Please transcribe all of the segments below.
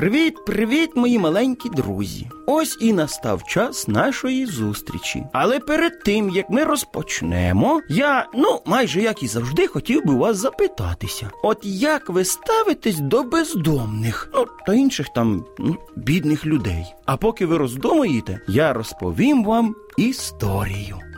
Привіт, привіт, мої маленькі друзі. Ось і настав час нашої зустрічі. Але перед тим як ми розпочнемо, я, ну, майже як і завжди, хотів би вас запитатися: от як ви ставитесь до бездомних, ну та інших там ну, бідних людей? А поки ви роздумуєте, я розповім вам історію.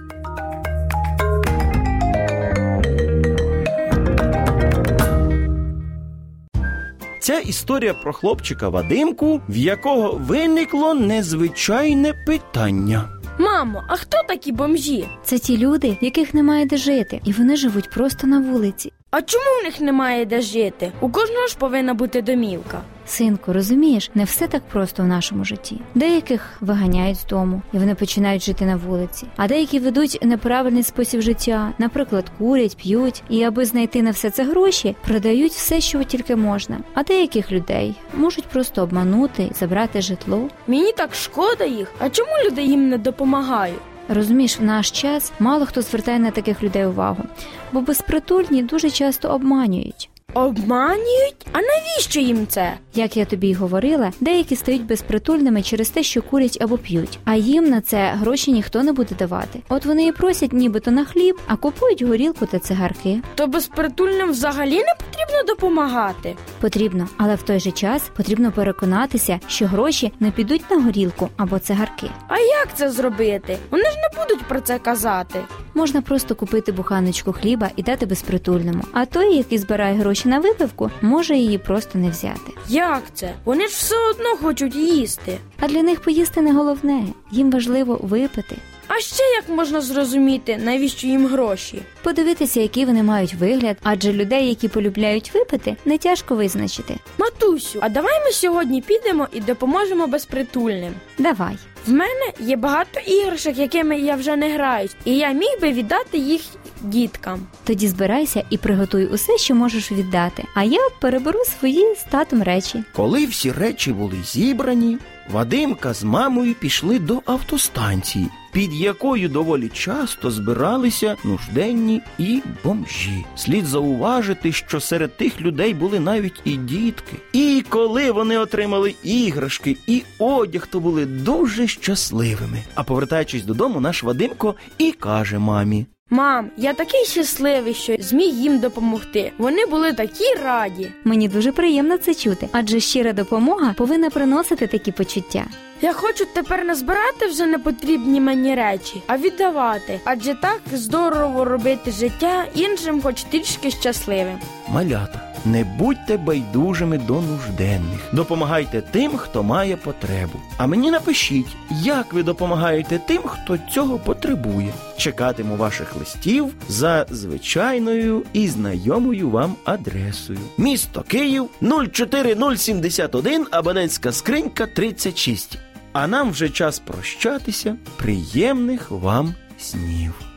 Ця історія про хлопчика Вадимку, в якого виникло незвичайне питання. Мамо, а хто такі бомжі? Це ті люди, в яких немає де жити, і вони живуть просто на вулиці. А чому в них немає де жити? У кожного ж повинна бути домівка. Синку, розумієш, не все так просто в нашому житті. Деяких виганяють з дому, і вони починають жити на вулиці, а деякі ведуть неправильний спосіб життя, наприклад, курять, п'ють, і аби знайти на все це гроші, продають все, що тільки можна. А деяких людей можуть просто обманути забрати житло. Мені так шкода їх. А чому люди їм не допомагають? Розумієш, в наш час мало хто звертає на таких людей увагу, бо безпритульні дуже часто обманюють. Обманюють? А навіщо їм це? Як я тобі й говорила, деякі стають безпритульними через те, що курять або п'ють, а їм на це гроші ніхто не буде давати. От вони і просять нібито на хліб, а купують горілку та цигарки. То безпритульним взагалі не потрібно допомагати. Потрібно, але в той же час потрібно переконатися, що гроші не підуть на горілку або цигарки. А як це зробити? Вони ж не будуть про це казати. Можна просто купити буханочку хліба і дати безпритульному. А той, який збирає гроші на випивку, може її просто не взяти. Як це? Вони ж все одно хочуть їсти. А для них поїсти не головне, їм важливо випити. А ще як можна зрозуміти, навіщо їм гроші? Подивитися, який вони мають вигляд, адже людей, які полюбляють випити, не тяжко визначити. Матусю, а давай ми сьогодні підемо і допоможемо безпритульним. Давай. В мене є багато іграшок, якими я вже не граюсь, і я міг би віддати їх діткам. Тоді збирайся і приготуй усе, що можеш віддати. А я переберу свої з татом речі. Коли всі речі були зібрані, Вадимка з мамою пішли до автостанції, під якою доволі часто збиралися нужденні і бомжі. Слід зауважити, що серед тих людей були навіть і дітки. І коли вони отримали іграшки і одяг, то були дуже щасливими. А повертаючись додому, наш Вадимко і каже мамі: Мам, я такий щасливий, що зміг їм допомогти. Вони були такі раді. Мені дуже приємно це чути, адже щира допомога повинна приносити такі почуття. Я хочу тепер не збирати вже непотрібні мені речі, а віддавати. Адже так здорово робити життя іншим, хоч трішки щасливим. Малята, не будьте байдужими до нужденних. Допомагайте тим, хто має потребу. А мені напишіть, як ви допомагаєте тим, хто цього потребує. Чекатиму ваших листів за звичайною і знайомою вам адресою. Місто Київ 04071, абонентська скринька 36. А нам вже час прощатися. Приємних вам снів.